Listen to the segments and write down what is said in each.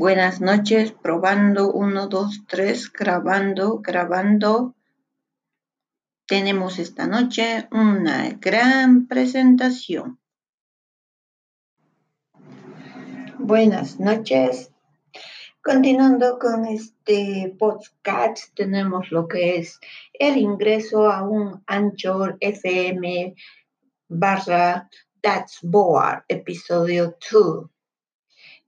Buenas noches, probando, uno, dos, tres, grabando, grabando. Tenemos esta noche una gran presentación. Buenas noches. Continuando con este podcast, tenemos lo que es el ingreso a un Anchor FM barra That's Board, episodio 2.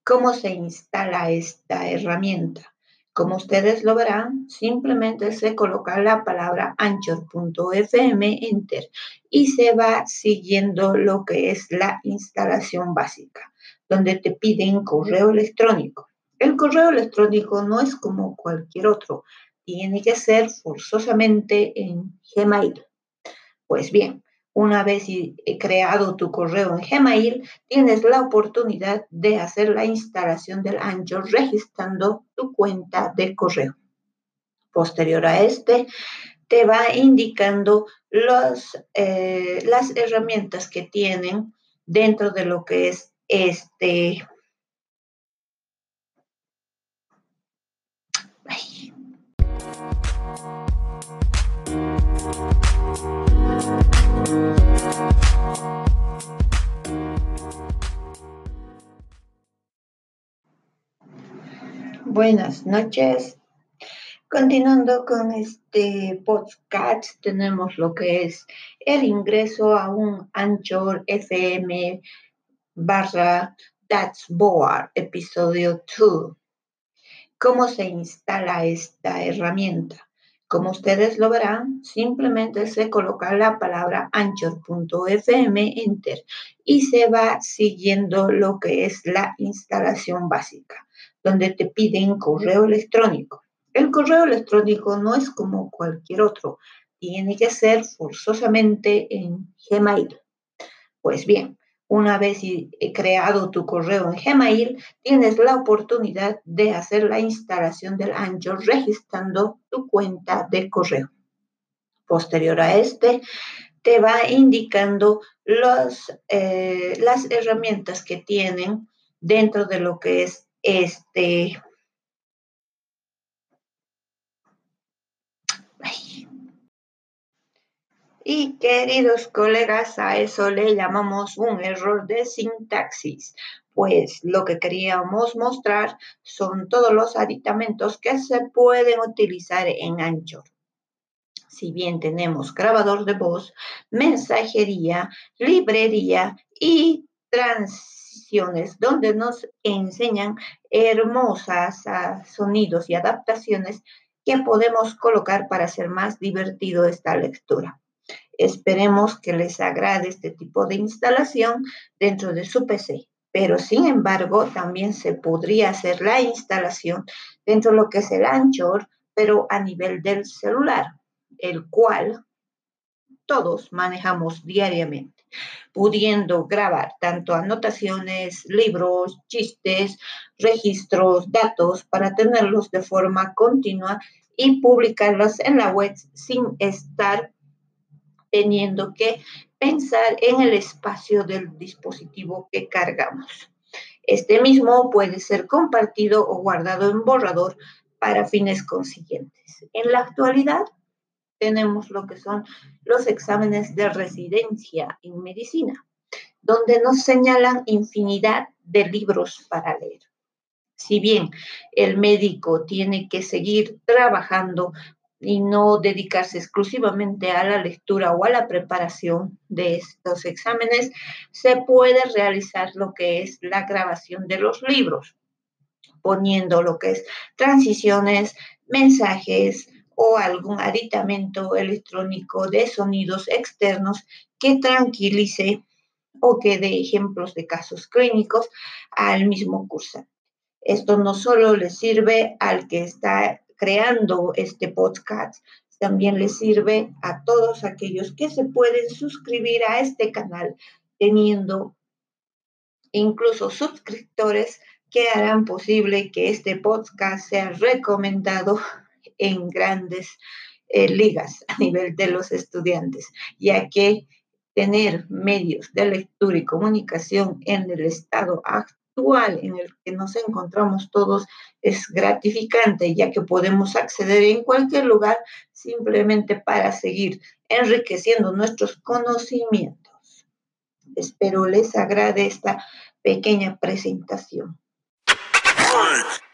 ¿Cómo se instala esta herramienta? Como ustedes lo verán, simplemente se coloca la palabra anchor.fm, enter, y se va siguiendo lo que es la instalación básica, donde te piden correo electrónico. El correo electrónico no es como cualquier otro, tiene que ser forzosamente en Gmail. Pues bien, una vez creado tu correo en Gmail, tienes la oportunidad de hacer la instalación del Anchor registrando tu cuenta de correo. Posterior a este, te va indicando los, eh, las herramientas que tienen dentro de lo que es este Buenas noches. Continuando con este podcast, tenemos lo que es el ingreso a un Anchor FM barra That's Board, episodio 2. ¿Cómo se instala esta herramienta? Como ustedes lo verán, simplemente se coloca la palabra anchor.fm, enter, y se va siguiendo lo que es la instalación básica, donde te piden correo electrónico. El correo electrónico no es como cualquier otro, tiene que ser forzosamente en Gmail. Pues bien, una vez creado tu correo en Gmail, tienes la oportunidad de hacer la instalación del Anchor registrando tu cuenta de correo. Posterior a este, te va indicando eh, las herramientas que tienen dentro de lo que es este Y queridos colegas, a eso le llamamos un error de sintaxis, pues lo que queríamos mostrar son todos los aditamentos que se pueden utilizar en Anchor. Si bien tenemos grabador de voz, mensajería, librería y donde nos enseñan hermosas ah, sonidos y adaptaciones que podemos colocar para hacer más divertido esta lectura. Esperemos que les agrade este tipo de instalación dentro de su PC. Pero sin embargo, también se podría hacer la instalación dentro de lo que es el Anchor, pero a nivel del celular, el cual todos manejamos diariamente, pudiendo grabar tanto anotaciones, libros, chistes, registros, datos para tenerlos de forma continua y publicarlos en la web sin estar teniendo que pensar en el espacio del dispositivo que cargamos. Este mismo puede ser compartido o guardado en borrador para fines consiguientes. En la actualidad tenemos lo que son los exámenes de residencia en medicina, donde nos señalan infinidad de libros para leer. Si bien el médico tiene que seguir trabajando y no dedicarse exclusivamente a la lectura o a la preparación de estos exámenes, se puede realizar lo que es la grabación de los libros, poniendo lo que es transiciones, mensajes o algún aditamento electrónico de sonidos externos que tranquilice o que dé ejemplos de casos clínicos al mismo cursante. Esto no solo le sirve al que está creando este podcast también le sirve a todos aquellos que se pueden suscribir a este canal teniendo incluso suscriptores que harán posible que este podcast sea recomendado en grandes eh, ligas a nivel de los estudiantes, ya que tener medios de lectura y comunicación en el estado actual en el que nos encontramos todos es gratificante, ya que podemos acceder en cualquier lugar simplemente para seguir enriqueciendo nuestros conocimientos. Espero les agrade esta pequeña presentación.